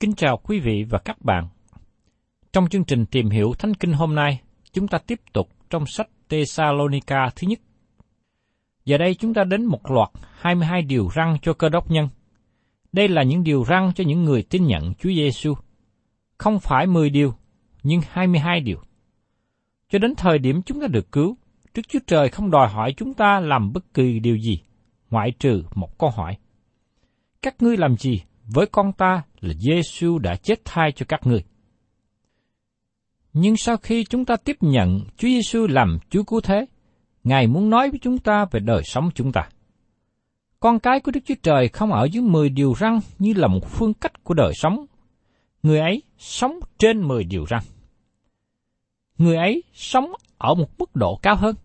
Kính chào quý vị và các bạn. Trong chương trình tìm hiểu Thánh Kinh hôm nay, chúng ta tiếp tục trong sách Thessalonica thứ nhất. Giờ đây chúng ta đến một loạt 22 điều răn cho cơ đốc nhân. Đây là những điều răn cho những người tin nhận Chúa Giêsu. Không phải 10 điều, nhưng 22 điều. Cho đến thời điểm chúng ta được cứu, Đức Chúa Trời không đòi hỏi chúng ta làm bất kỳ điều gì, ngoại trừ một câu hỏi. Các ngươi làm gì với con ta là Giêsu đã chết thay cho các ngươi? Nhưng sau khi chúng ta tiếp nhận Chúa Giêsu làm Chúa cứu thế, Ngài muốn nói với chúng ta về đời sống chúng ta. Con cái của Đức Chúa Trời không ở dưới 10 điều răn như là một phương cách của đời sống. Người ấy sống trên 10 điều răn. Người ấy sống ở một mức độ cao hơn.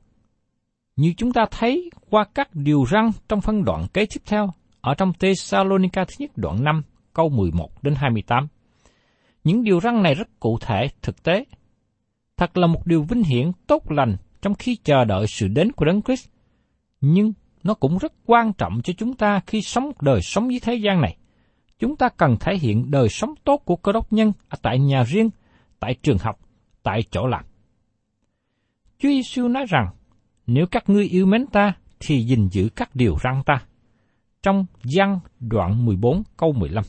Như chúng ta thấy qua các điều răn trong phân đoạn kế tiếp theo ở trong Thessalonica thứ nhất đoạn 5 câu 11 đến 28. Những điều răn này rất cụ thể, thực tế. Thật là một điều vinh hiển tốt lành trong khi chờ đợi sự đến của Đấng Christ. Nhưng nó cũng rất quan trọng cho chúng ta khi sống đời sống dưới thế gian này. Chúng ta cần thể hiện đời sống tốt của cơ đốc nhân ở tại nhà riêng, tại trường học, tại chỗ làm. Chúa Giêsu nói rằng, nếu các ngươi yêu mến ta, thì gìn giữ các điều răn ta. Trong giăng đoạn 14 câu 15.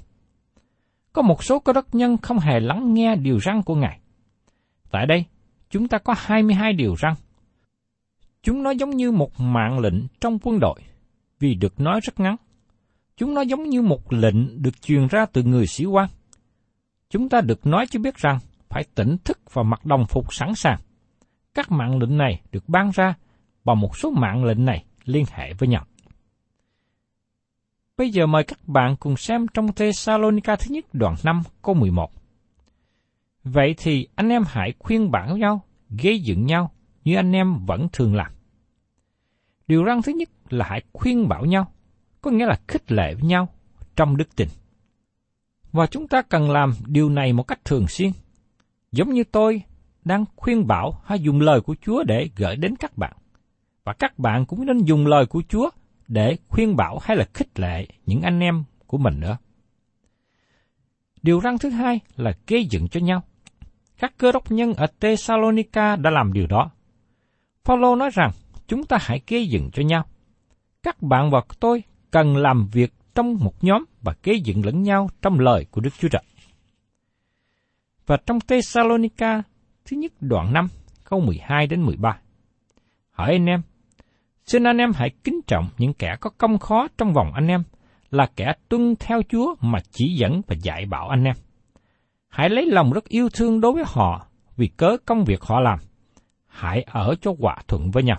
Có một số cơ đốc nhân không hề lắng nghe điều răn của Ngài. Tại đây, chúng ta có 22 điều răn. Chúng nó giống như một mạng lệnh trong quân đội, vì được nói rất ngắn. Chúng nó giống như một lệnh được truyền ra từ người sĩ quan. Chúng ta được nói cho biết rằng phải tỉnh thức và mặc đồng phục sẵn sàng. Các mạng lệnh này được ban ra và một số mạng lệnh này liên hệ với nhau. Bây giờ mời các bạn cùng xem trong Thessalonica thứ nhất đoạn 5 câu 11. Vậy thì anh em hãy khuyên bảo nhau, gây dựng nhau như anh em vẫn thường làm. Điều răn thứ nhất là hãy khuyên bảo nhau, có nghĩa là khích lệ với nhau trong đức tin. Và chúng ta cần làm điều này một cách thường xuyên. Giống như tôi đang khuyên bảo hay dùng lời của Chúa để gửi đến các bạn. Và các bạn cũng nên dùng lời của Chúa để khuyên bảo hay là khích lệ những anh em của mình nữa. Điều răn thứ hai là gây dựng cho nhau. Các cơ đốc nhân ở Thessalonica đã làm điều đó. Phaolô nói rằng chúng ta hãy gây dựng cho nhau. Các bạn và tôi cần làm việc trong một nhóm và gây dựng lẫn nhau trong lời của Đức Chúa Trời. Và trong Thessalonica thứ nhất đoạn 5, câu 12 đến 13. Hỏi anh em, xin anh em hãy kính trọng những kẻ có công khó trong vòng anh em, là kẻ tuân theo Chúa mà chỉ dẫn và dạy bảo anh em. Hãy lấy lòng rất yêu thương đối với họ vì cớ công việc họ làm. Hãy ở cho hòa thuận với nhau.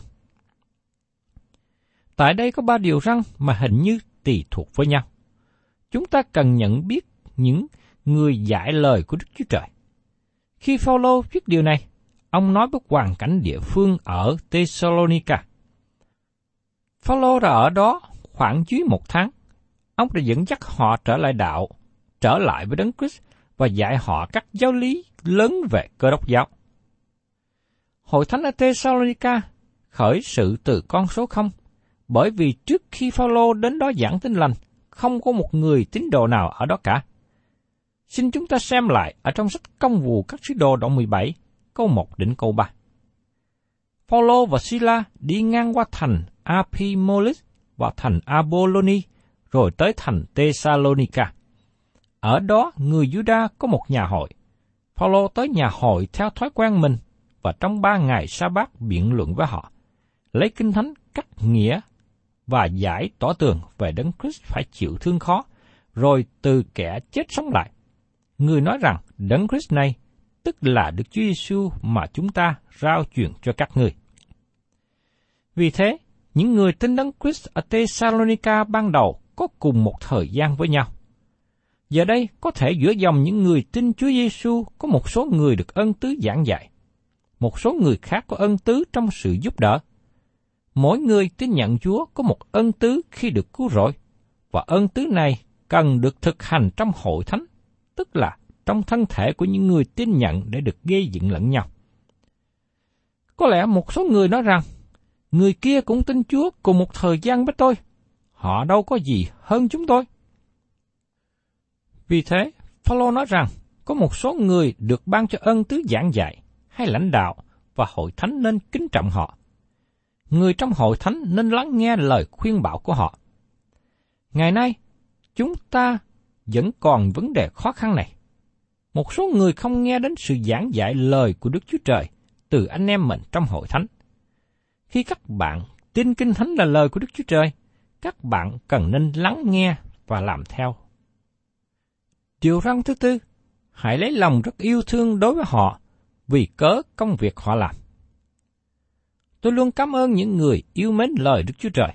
Tại đây có ba điều răng mà hình như tùy thuộc với nhau. Chúng ta cần nhận biết những người dạy lời của Đức Chúa Trời. Khi Phaolô viết điều này, ông nói với hoàn cảnh địa phương ở Thessalonica. Phaolô đã ở đó khoảng dưới một tháng. Ông đã dẫn dắt họ trở lại đạo, trở lại với Đấng Christ và dạy họ các giáo lý lớn về cơ đốc giáo. Hội thánh ở Thessalonica khởi sự từ con số không, bởi vì trước khi Phaolô đến đó giảng tin lành, không có một người tín đồ nào ở đó cả. Xin chúng ta xem lại ở trong sách Công vụ các sứ đồ đoạn 17, câu 1 đến câu 3. Phaolô và Sila đi ngang qua thành Apimolis và thành Apolloni, rồi tới thành Thessalonica. Ở đó, người Juda có một nhà hội. Paulo tới nhà hội theo thói quen mình và trong ba ngày sa bát biện luận với họ, lấy kinh thánh cắt nghĩa và giải tỏ tường về đấng Christ phải chịu thương khó, rồi từ kẻ chết sống lại. Người nói rằng đấng Christ này tức là Đức Chúa Giêsu mà chúng ta rao truyền cho các ngươi. Vì thế, những người tin đấng Christ ở Thessalonica ban đầu có cùng một thời gian với nhau. Giờ đây có thể giữa dòng những người tin Chúa Giêsu có một số người được ân tứ giảng dạy, một số người khác có ân tứ trong sự giúp đỡ. Mỗi người tin nhận Chúa có một ân tứ khi được cứu rỗi, và ân tứ này cần được thực hành trong hội thánh, tức là trong thân thể của những người tin nhận để được gây dựng lẫn nhau. Có lẽ một số người nói rằng, người kia cũng tin Chúa cùng một thời gian với tôi, họ đâu có gì hơn chúng tôi. Vì thế, Paulo nói rằng, có một số người được ban cho ân tứ giảng dạy hay lãnh đạo và hội thánh nên kính trọng họ. Người trong hội thánh nên lắng nghe lời khuyên bảo của họ. Ngày nay, chúng ta vẫn còn vấn đề khó khăn này. Một số người không nghe đến sự giảng dạy lời của Đức Chúa Trời từ anh em mình trong hội thánh. Khi các bạn tin kinh thánh là lời của Đức Chúa Trời, các bạn cần nên lắng nghe và làm theo. Điều răn thứ tư, hãy lấy lòng rất yêu thương đối với họ vì cớ công việc họ làm. Tôi luôn cảm ơn những người yêu mến lời Đức Chúa Trời.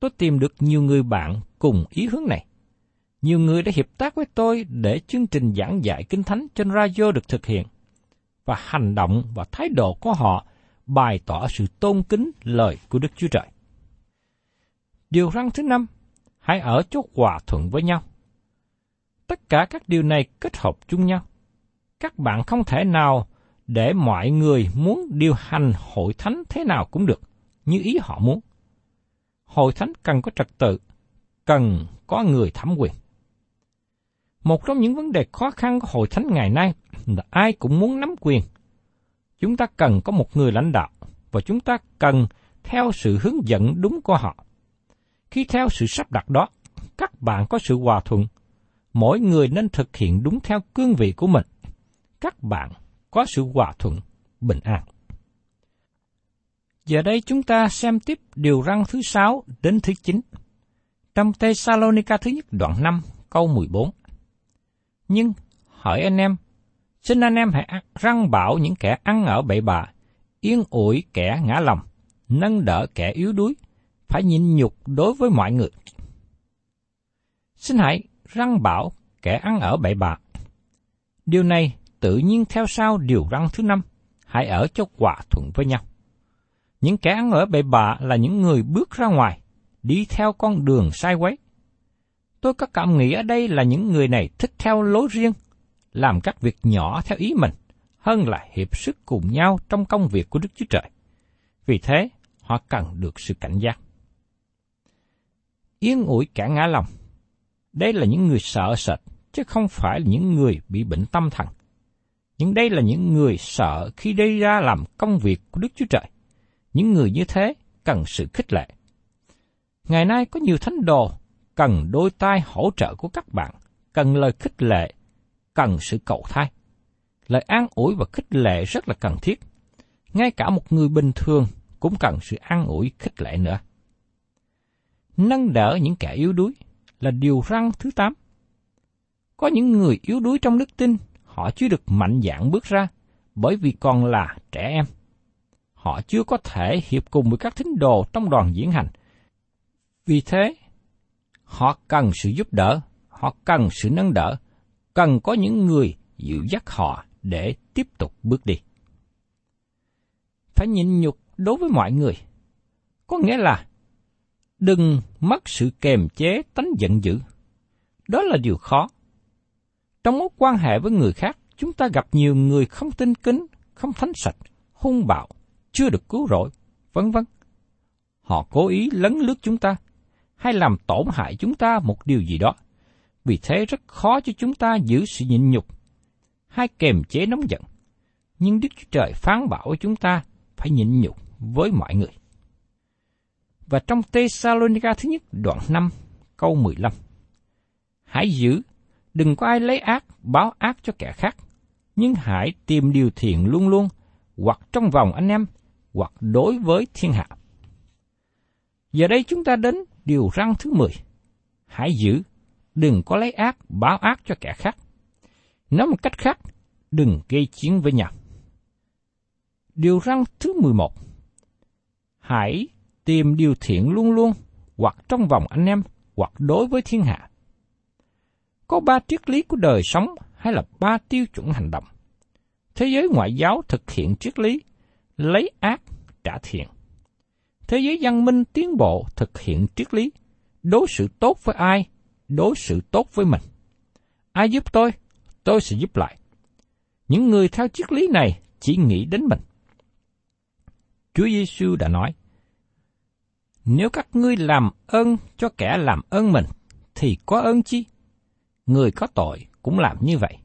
Tôi tìm được nhiều người bạn cùng ý hướng này. Nhiều người đã hiệp tác với tôi để chương trình giảng dạy Kinh Thánh trên radio được thực hiện. Và hành động và thái độ của họ bày tỏ sự tôn kính lời của Đức Chúa Trời. Điều răn thứ năm, hãy ở chỗ hòa thuận với nhau. Tất cả các điều này kết hợp chung nhau. Các bạn không thể nào để mọi người muốn điều hành hội thánh thế nào cũng được, như ý họ muốn. Hội thánh cần có trật tự, cần có người thẩm quyền. Một trong những vấn đề khó khăn của hội thánh ngày nay là ai cũng muốn nắm quyền. Chúng ta cần có một người lãnh đạo và chúng ta cần theo sự hướng dẫn đúng của họ. Khi theo sự sắp đặt đó, các bạn có sự hòa thuận. Mỗi người nên thực hiện đúng theo cương vị của mình. Các bạn có sự hòa thuận, bình an. Giờ đây chúng ta xem tiếp điều răng thứ sáu đến thứ chín. Trong Thessalonica thứ nhất đoạn 5 câu 14. Nhưng, hỏi anh em, xin anh em hãy răng bảo những kẻ ăn ở bậy bạ, yên ủi kẻ ngã lòng, nâng đỡ kẻ yếu đuối, phải nhịn nhục đối với mọi người. Xin hãy răng bảo kẻ ăn ở bậy bạ. Điều này tự nhiên theo sau điều răng thứ năm, hãy ở cho hòa thuận với nhau. Những kẻ ăn ở bậy bạ là những người bước ra ngoài, đi theo con đường sai quấy. Tôi có cảm nghĩ ở đây là những người này thích theo lối riêng, làm các việc nhỏ theo ý mình, hơn là hiệp sức cùng nhau trong công việc của Đức Chúa Trời. Vì thế, họ cần được sự cảnh giác. Yên ủi cả ngã lòng. Đây là những người sợ sệt, chứ không phải là những người bị bệnh tâm thần nhưng đây là những người sợ khi đi ra làm công việc của Đức Chúa Trời. Những người như thế cần sự khích lệ. Ngày nay có nhiều thánh đồ cần đôi tay hỗ trợ của các bạn, cần lời khích lệ, cần sự cầu thai. Lời an ủi và khích lệ rất là cần thiết. Ngay cả một người bình thường cũng cần sự an ủi khích lệ nữa. Nâng đỡ những kẻ yếu đuối là điều răng thứ tám. Có những người yếu đuối trong đức tin, họ chưa được mạnh dạn bước ra, bởi vì còn là trẻ em. Họ chưa có thể hiệp cùng với các thính đồ trong đoàn diễn hành. Vì thế, họ cần sự giúp đỡ, họ cần sự nâng đỡ, cần có những người dịu dắt họ để tiếp tục bước đi. Phải nhịn nhục đối với mọi người, có nghĩa là đừng mất sự kềm chế tánh giận dữ. Đó là điều khó. Trong mối quan hệ với người khác, chúng ta gặp nhiều người không tin kính, không thánh sạch, hung bạo, chưa được cứu rỗi, vân vân. Họ cố ý lấn lướt chúng ta, hay làm tổn hại chúng ta một điều gì đó. Vì thế rất khó cho chúng ta giữ sự nhịn nhục, hay kềm chế nóng giận. Nhưng Đức Chúa Trời phán bảo chúng ta phải nhịn nhục với mọi người. Và trong Thessalonica thứ nhất đoạn 5 câu 15. Hãy giữ, đừng có ai lấy ác báo ác cho kẻ khác, nhưng hãy tìm điều thiện luôn luôn, hoặc trong vòng anh em, hoặc đối với thiên hạ. Giờ đây chúng ta đến điều răng thứ 10. Hãy giữ, đừng có lấy ác báo ác cho kẻ khác. Nói một cách khác, đừng gây chiến với nhau. Điều răng thứ 11. Hãy tìm điều thiện luôn luôn, hoặc trong vòng anh em, hoặc đối với thiên hạ. Có ba triết lý của đời sống hay là ba tiêu chuẩn hành động. Thế giới ngoại giáo thực hiện triết lý lấy ác trả thiện. Thế giới văn minh tiến bộ thực hiện triết lý đối xử tốt với ai, đối xử tốt với mình. Ai giúp tôi, tôi sẽ giúp lại. Những người theo triết lý này chỉ nghĩ đến mình. Chúa Giêsu đã nói, Nếu các ngươi làm ơn cho kẻ làm ơn mình, thì có ơn chi? Người có tội cũng làm như vậy.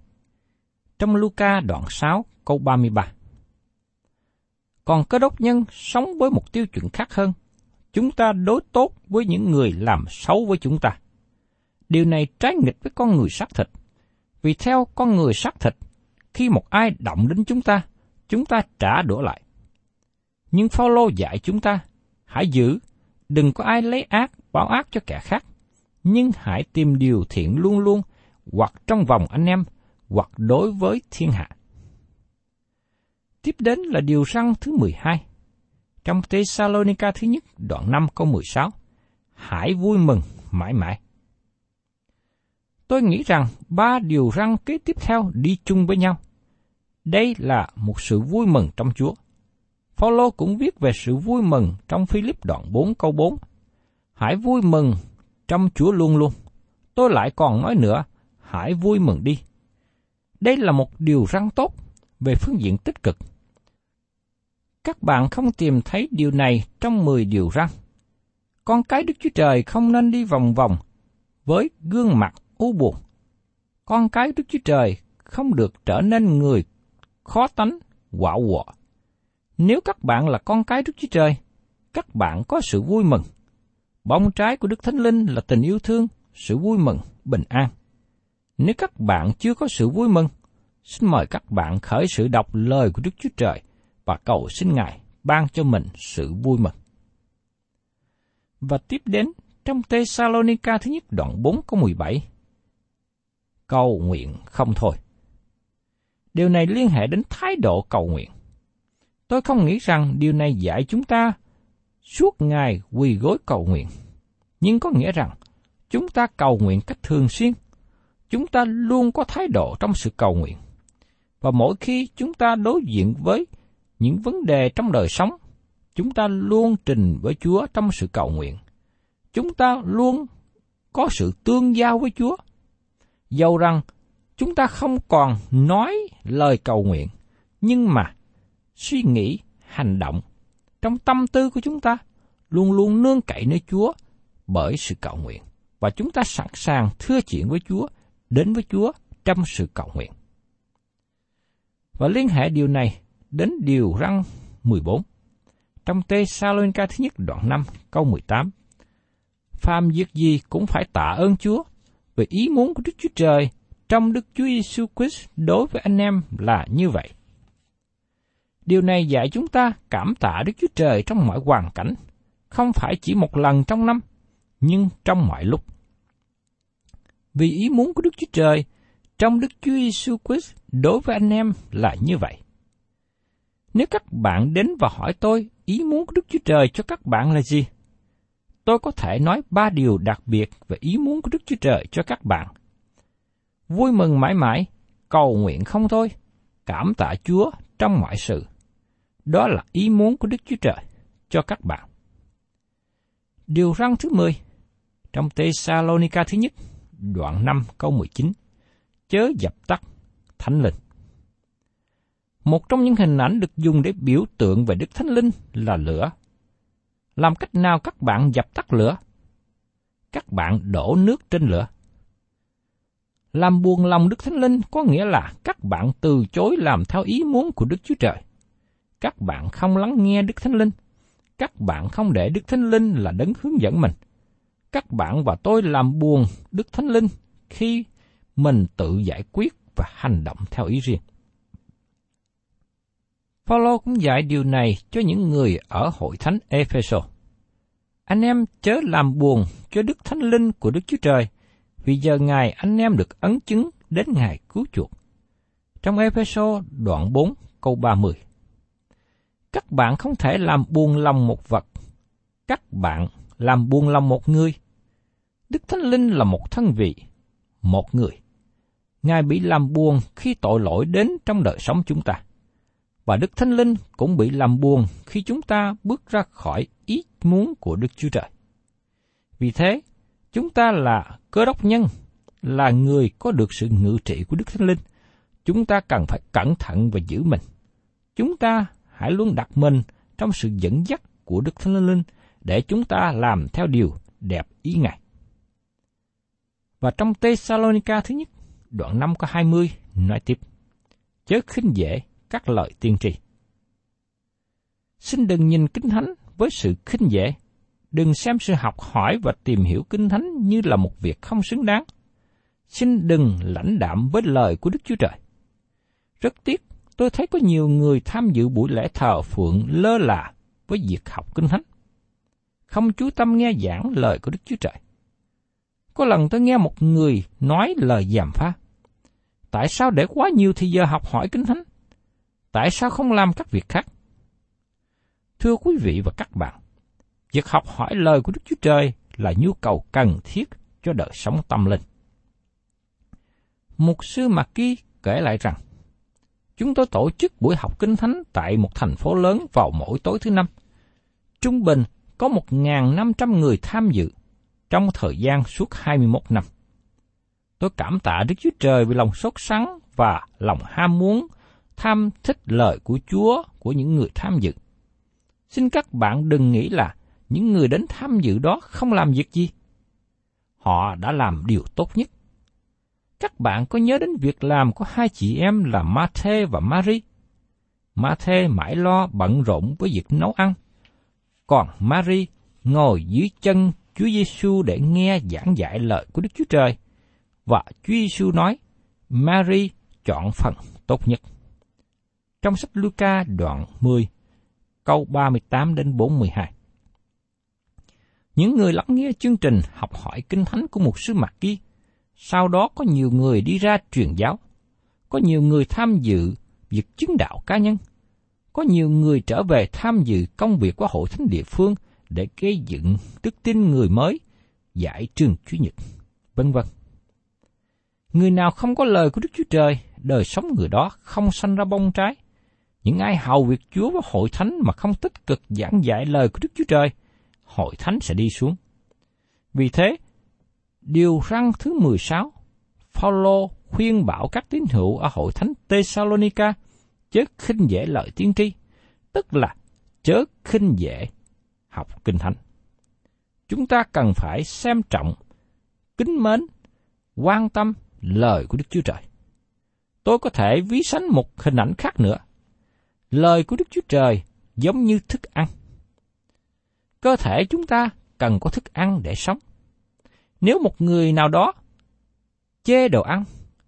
Trong Luca đoạn 6 câu 33 Còn cơ đốc nhân sống với một tiêu chuẩn khác hơn. Chúng ta đối tốt với những người làm xấu với chúng ta. Điều này trái nghịch với con người xác thịt. Vì theo con người xác thịt, khi một ai động đến chúng ta, chúng ta trả đũa lại. Nhưng Phaolô dạy chúng ta, hãy giữ, đừng có ai lấy ác báo ác cho kẻ khác, nhưng hãy tìm điều thiện luôn luôn, hoặc trong vòng anh em, hoặc đối với thiên hạ. Tiếp đến là điều răng thứ 12. Trong Thessalonica thứ nhất, đoạn 5 câu 16. Hãy vui mừng mãi mãi. Tôi nghĩ rằng ba điều răng kế tiếp theo đi chung với nhau. Đây là một sự vui mừng trong Chúa. Phaolô cũng viết về sự vui mừng trong Philip đoạn 4 câu 4. Hãy vui mừng trong Chúa luôn luôn. Tôi lại còn nói nữa, hãy vui mừng đi. Đây là một điều răng tốt về phương diện tích cực. Các bạn không tìm thấy điều này trong 10 điều răng. Con cái Đức Chúa Trời không nên đi vòng vòng với gương mặt u buồn. Con cái Đức Chúa Trời không được trở nên người khó tánh, quạo quọ. Nếu các bạn là con cái Đức Chúa Trời, các bạn có sự vui mừng. Bông trái của Đức Thánh Linh là tình yêu thương, sự vui mừng, bình an. Nếu các bạn chưa có sự vui mừng, xin mời các bạn khởi sự đọc lời của Đức Chúa Trời và cầu xin Ngài ban cho mình sự vui mừng. Và tiếp đến trong Tê Sa Loni Ca thứ nhất đoạn 4 câu 17. Cầu nguyện không thôi. Điều này liên hệ đến thái độ cầu nguyện. Tôi không nghĩ rằng điều này dạy chúng ta suốt ngày quỳ gối cầu nguyện. Nhưng có nghĩa rằng chúng ta cầu nguyện cách thường xuyên. Chúng ta luôn có thái độ trong sự cầu nguyện. Và mỗi khi chúng ta đối diện với những vấn đề trong đời sống, chúng ta luôn trình với Chúa trong sự cầu nguyện. Chúng ta luôn có sự tương giao với Chúa. Dầu rằng chúng ta không còn nói lời cầu nguyện, nhưng mà suy nghĩ, hành động trong tâm tư của chúng ta luôn luôn nương cậy nơi Chúa bởi sự cầu nguyện và chúng ta sẵn sàng thưa chuyện với Chúa, đến với Chúa trong sự cầu nguyện. Và liên hệ điều này đến điều răng 14. Trong tê sa ca thứ nhất đoạn 5 câu 18. Phàm việc gì cũng phải tạ ơn Chúa, về ý muốn của Đức Chúa Trời trong Đức Chúa Giêsu Christ đối với anh em là như vậy. Điều này dạy chúng ta cảm tạ Đức Chúa Trời trong mọi hoàn cảnh, không phải chỉ một lần trong năm, nhưng trong mọi lúc. Vì ý muốn của Đức Chúa Trời trong Đức Chúa Giêsu Christ đối với anh em là như vậy. Nếu các bạn đến và hỏi tôi ý muốn của Đức Chúa Trời cho các bạn là gì? Tôi có thể nói ba điều đặc biệt về ý muốn của Đức Chúa Trời cho các bạn. Vui mừng mãi mãi, cầu nguyện không thôi, cảm tạ Chúa trong mọi sự. Đó là ý muốn của Đức Chúa Trời cho các bạn. Điều răng thứ 10 trong Thessalonica thứ nhất, đoạn 5 câu 19. Chớ dập tắt Thánh Linh. Một trong những hình ảnh được dùng để biểu tượng về Đức Thánh Linh là lửa. Làm cách nào các bạn dập tắt lửa? Các bạn đổ nước trên lửa. Làm buồn lòng Đức Thánh Linh có nghĩa là các bạn từ chối làm theo ý muốn của Đức Chúa Trời. Các bạn không lắng nghe Đức Thánh Linh. Các bạn không để Đức Thánh Linh là đấng hướng dẫn mình. Các bạn và tôi làm buồn Đức Thánh Linh khi mình tự giải quyết và hành động theo ý riêng. Phaolô cũng dạy điều này cho những người ở hội thánh Epheso. Anh em chớ làm buồn cho Đức Thánh Linh của Đức Chúa Trời, vì giờ Ngài anh em được ấn chứng đến Ngài cứu chuộc. Trong Epheso đoạn 4 câu 30 Các bạn không thể làm buồn lòng một vật, các bạn làm buồn lòng một người. Đức Thánh Linh là một thân vị, một người. Ngài bị làm buồn khi tội lỗi đến trong đời sống chúng ta. Và Đức Thánh Linh cũng bị làm buồn khi chúng ta bước ra khỏi ý muốn của Đức Chúa Trời. Vì thế, chúng ta là cơ đốc nhân, là người có được sự ngự trị của Đức Thánh Linh. Chúng ta cần phải cẩn thận và giữ mình. Chúng ta hãy luôn đặt mình trong sự dẫn dắt của Đức Thánh Linh để chúng ta làm theo điều đẹp ý Ngài. Và trong Thessalonica thứ nhất, đoạn 5 có 20 nói tiếp, chớ khinh dễ các lời tiên tri. Xin đừng nhìn Kinh Thánh với sự khinh dễ, đừng xem sự học hỏi và tìm hiểu Kinh Thánh như là một việc không xứng đáng. Xin đừng lãnh đạm với lời của Đức Chúa Trời. Rất tiếc, tôi thấy có nhiều người tham dự buổi lễ thờ phượng lơ là với việc học Kinh Thánh. Không chú tâm nghe giảng lời của Đức Chúa Trời. Có lần tôi nghe một người nói lời giảm pha. Tại sao để quá nhiều thì giờ học hỏi Kinh Thánh? Tại sao không làm các việc khác? Thưa quý vị và các bạn, việc học hỏi lời của Đức Chúa Trời là nhu cầu cần thiết cho đời sống tâm linh. Mục sư Mạc Kỳ kể lại rằng, chúng tôi tổ chức buổi học kinh thánh tại một thành phố lớn vào mỗi tối thứ năm. Trung bình có 1.500 người tham dự trong thời gian suốt 21 năm. Tôi cảm tạ Đức Chúa Trời vì lòng sốt sắng và lòng ham muốn tham thích lời của Chúa của những người tham dự. Xin các bạn đừng nghĩ là những người đến tham dự đó không làm việc gì. Họ đã làm điều tốt nhất. Các bạn có nhớ đến việc làm của hai chị em là Mathe và Marie? Mathe mãi lo bận rộn với việc nấu ăn, còn Marie ngồi dưới chân Chúa Giêsu để nghe giảng dạy lời của Đức Chúa Trời. Và Chúa Giêsu nói, Mary chọn phần tốt nhất. Trong sách Luca đoạn 10, câu 38 đến 42. Những người lắng nghe chương trình học hỏi kinh thánh của một sứ Mạc kia sau đó có nhiều người đi ra truyền giáo, có nhiều người tham dự việc chứng đạo cá nhân, có nhiều người trở về tham dự công việc của hội thánh địa phương để gây dựng đức tin người mới, giải trường Chúa Nhật, vân vân. Người nào không có lời của Đức Chúa Trời, đời sống người đó không sanh ra bông trái. Những ai hầu việc Chúa và hội thánh mà không tích cực giảng dạy lời của Đức Chúa Trời, hội thánh sẽ đi xuống. Vì thế, điều răng thứ 16, Phaolô khuyên bảo các tín hữu ở hội thánh Thessalonica chớ khinh dễ lời tiên tri, tức là chớ khinh dễ học kinh thánh. Chúng ta cần phải xem trọng, kính mến, quan tâm lời của Đức Chúa Trời. Tôi có thể ví sánh một hình ảnh khác nữa. Lời của Đức Chúa Trời giống như thức ăn. Cơ thể chúng ta cần có thức ăn để sống. Nếu một người nào đó chê đồ ăn,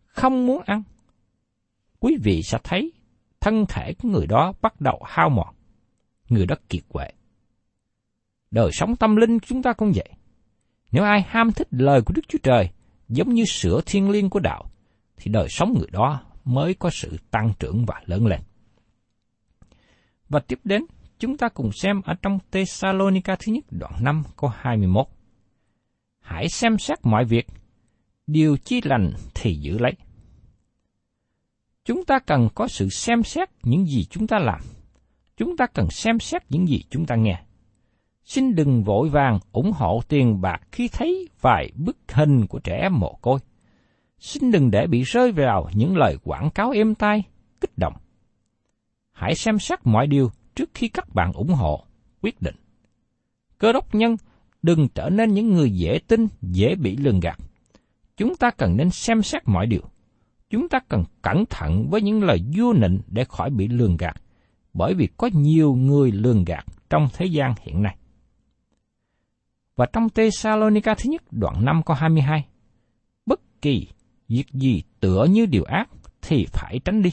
không muốn ăn, quý vị sẽ thấy thân thể của người đó bắt đầu hao mòn, người đó kiệt quệ. Đời sống tâm linh chúng ta cũng vậy. Nếu ai ham thích lời của Đức Chúa Trời, giống như sữa thiên liêng của đạo, thì đời sống người đó mới có sự tăng trưởng và lớn lên. Và tiếp đến, chúng ta cùng xem ở trong Thessalonica thứ nhất đoạn 5 câu 21. Hãy xem xét mọi việc, điều chi lành thì giữ lấy. Chúng ta cần có sự xem xét những gì chúng ta làm. Chúng ta cần xem xét những gì chúng ta nghe. Xin đừng vội vàng ủng hộ tiền bạc khi thấy vài bức hình của trẻ em mồ côi. Xin đừng để bị rơi vào những lời quảng cáo êm tai, kích động. Hãy xem xét mọi điều trước khi các bạn ủng hộ, quyết định. Cơ đốc nhân đừng trở nên những người dễ tin, dễ bị lường gạt. Chúng ta cần nên xem xét mọi điều. Chúng ta cần cẩn thận với những lời vua nịnh để khỏi bị lường gạt, bởi vì có nhiều người lường gạt trong thế gian hiện nay. Và trong Thessalonica thứ nhất đoạn 5 câu 22, bất kỳ việc gì tựa như điều ác thì phải tránh đi.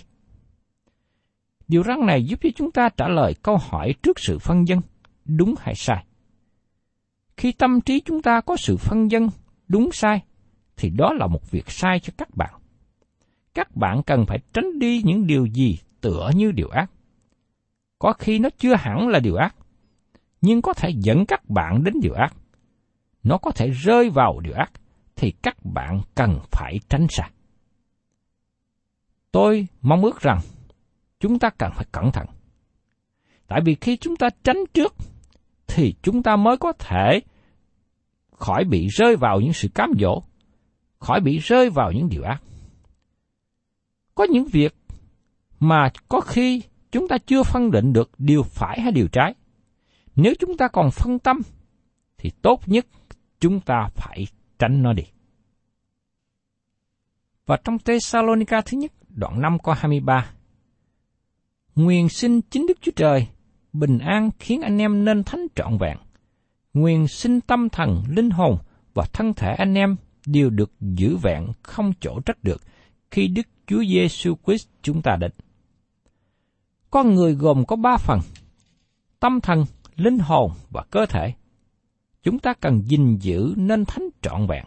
Điều răn này giúp cho chúng ta trả lời câu hỏi trước sự phân dân, đúng hay sai. Khi tâm trí chúng ta có sự phân dân, đúng sai, thì đó là một việc sai cho các bạn. Các bạn cần phải tránh đi những điều gì tựa như điều ác. Có khi nó chưa hẳn là điều ác, nhưng có thể dẫn các bạn đến điều ác. Nó có thể rơi vào điều ác, thì các bạn cần phải tránh xa. Tôi mong ước rằng chúng ta cần phải cẩn thận. Tại vì khi chúng ta tránh trước, thì chúng ta mới có thể khỏi bị rơi vào những sự cám dỗ, khỏi bị rơi vào những điều ác. Có những việc mà có khi chúng ta chưa phân định được điều phải hay điều trái. Nếu chúng ta còn phân tâm, thì tốt nhất chúng ta phải tránh nó đi. Và trong Tê Salônicas thứ nhất, đoạn 5 câu 23, Nguyện xin chính Đức Chúa Trời bình an khiến anh em nên thánh trọn vẹn. Nguyện xin tâm thần, linh hồn và thân thể anh em đều được giữ vẹn không chỗ trách được khi Đức Chúa Giêsu Christ chúng ta định. Con người gồm có ba phần: tâm thần, linh hồn và cơ thể. Chúng ta cần gìn giữ nên thánh trọn vẹn.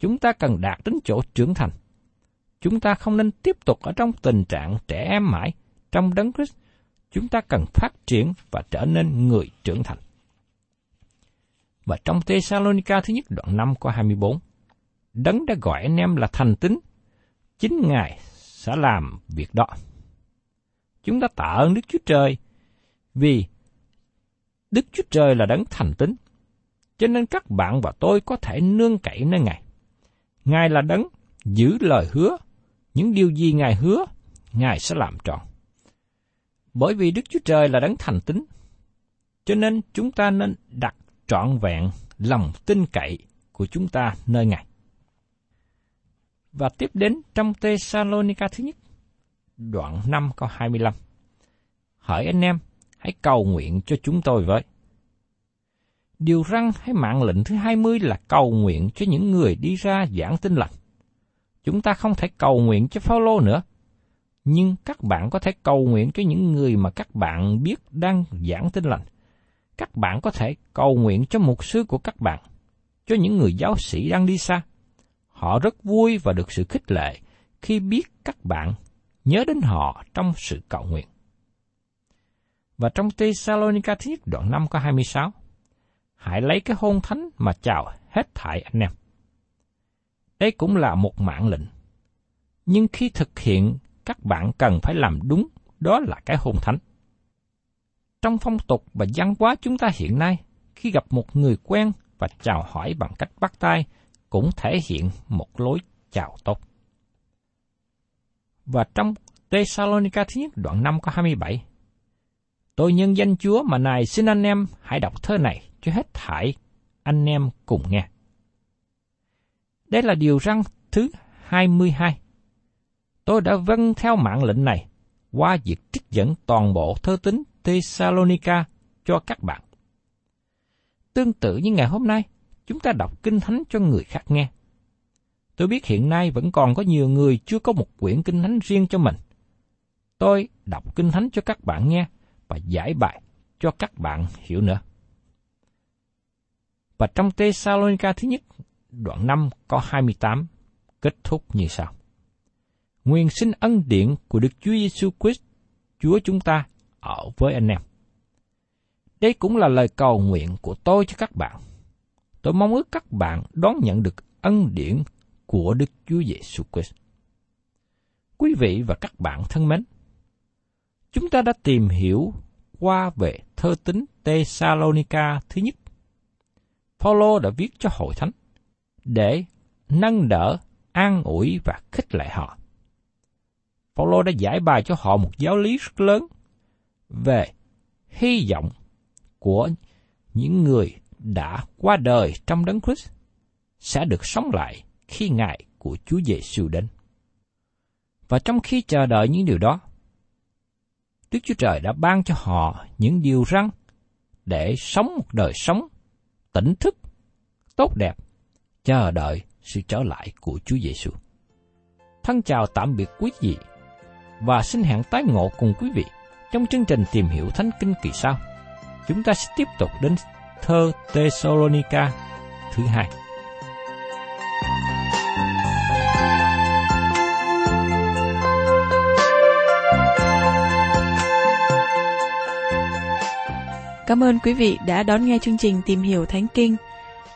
Chúng ta cần đạt đến chỗ trưởng thành. Chúng ta không nên tiếp tục ở trong tình trạng trẻ em mãi, trong đấng Christ, chúng ta cần phát triển và trở nên người trưởng thành. Và trong Thessalonica thứ nhất đoạn 5 có 24, đấng đã gọi anh em là thành tín, chính Ngài sẽ làm việc đó. Chúng ta tạ ơn Đức Chúa Trời vì Đức Chúa Trời là đấng thành tín, cho nên các bạn và tôi có thể nương cậy nơi Ngài. Ngài là đấng giữ lời hứa, những điều gì Ngài hứa, Ngài sẽ làm trọn. Bởi vì Đức Chúa Trời là đấng thành tín, cho nên chúng ta nên đặt trọn vẹn lòng tin cậy của chúng ta nơi Ngài. Và tiếp đến trong Thessalonica thứ nhất, đoạn 5 câu 25. Hỏi anh em, hãy cầu nguyện cho chúng tôi với. Điều răng hay mạng lệnh thứ 20 là cầu nguyện cho những người đi ra giảng tin lành. Chúng ta không thể cầu nguyện cho Phaolô nữa, nhưng các bạn có thể cầu nguyện cho những người mà các bạn biết đang giảng tin lành. Các bạn có thể cầu nguyện cho mục sư của các bạn, cho những người giáo sĩ đang đi xa. Họ rất vui và được sự khích lệ khi biết các bạn nhớ đến họ trong sự cầu nguyện. Và trong Thessalonica thứ nhất đoạn 5 có 26, hãy lấy cái hôn thánh mà chào hết thảy anh em. Đây cũng là một mạng lệnh. Nhưng khi thực hiện các bạn cần phải làm đúng, đó là cái hôn thánh. Trong phong tục và văn hóa chúng ta hiện nay, khi gặp một người quen và chào hỏi bằng cách bắt tay, cũng thể hiện một lối chào tốt. Và trong Thessalonica thứ nhất đoạn 5 có 27, Tôi nhân danh Chúa mà này xin anh em hãy đọc thơ này cho hết thải anh em cùng nghe. Đây là điều răng thứ 22 tôi đã vâng theo mạng lệnh này qua việc trích dẫn toàn bộ thơ tính Thessalonica cho các bạn. Tương tự như ngày hôm nay, chúng ta đọc kinh thánh cho người khác nghe. Tôi biết hiện nay vẫn còn có nhiều người chưa có một quyển kinh thánh riêng cho mình. Tôi đọc kinh thánh cho các bạn nghe và giải bài cho các bạn hiểu nữa. Và trong Thessalonica thứ nhất, đoạn 5 có 28, kết thúc như sau. Nguyên xin ân điển của Đức Chúa Giêsu Christ, Chúa chúng ta ở với anh em. Đây cũng là lời cầu nguyện của tôi cho các bạn. Tôi mong ước các bạn đón nhận được ân điển của Đức Chúa Giêsu Christ. Quý vị và các bạn thân mến, chúng ta đã tìm hiểu qua về thơ tính Thessalonica thứ nhất. Phaolô đã viết cho hội thánh để nâng đỡ, an ủi và khích lệ họ. Phaolô đã giải bài cho họ một giáo lý rất lớn về hy vọng của những người đã qua đời trong đấng Christ sẽ được sống lại khi Ngài của Chúa Giêsu đến. Và trong khi chờ đợi những điều đó, Đức Chúa Trời đã ban cho họ những điều răn để sống một đời sống tỉnh thức, tốt đẹp, chờ đợi sự trở lại của Chúa Giêsu. Thân chào tạm biệt quý vị và xin hẹn tái ngộ cùng quý vị trong chương trình tìm hiểu Thánh Kinh kỳ sau. Chúng ta sẽ tiếp tục đến thơ Thessalonica thứ hai. Cảm ơn quý vị đã đón nghe chương trình Tìm hiểu Thánh Kinh.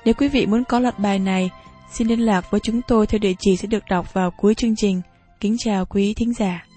Nếu quý vị muốn có loạt bài này, xin liên lạc với chúng tôi theo địa chỉ sẽ được đọc vào cuối chương trình. Kính chào quý thính giả.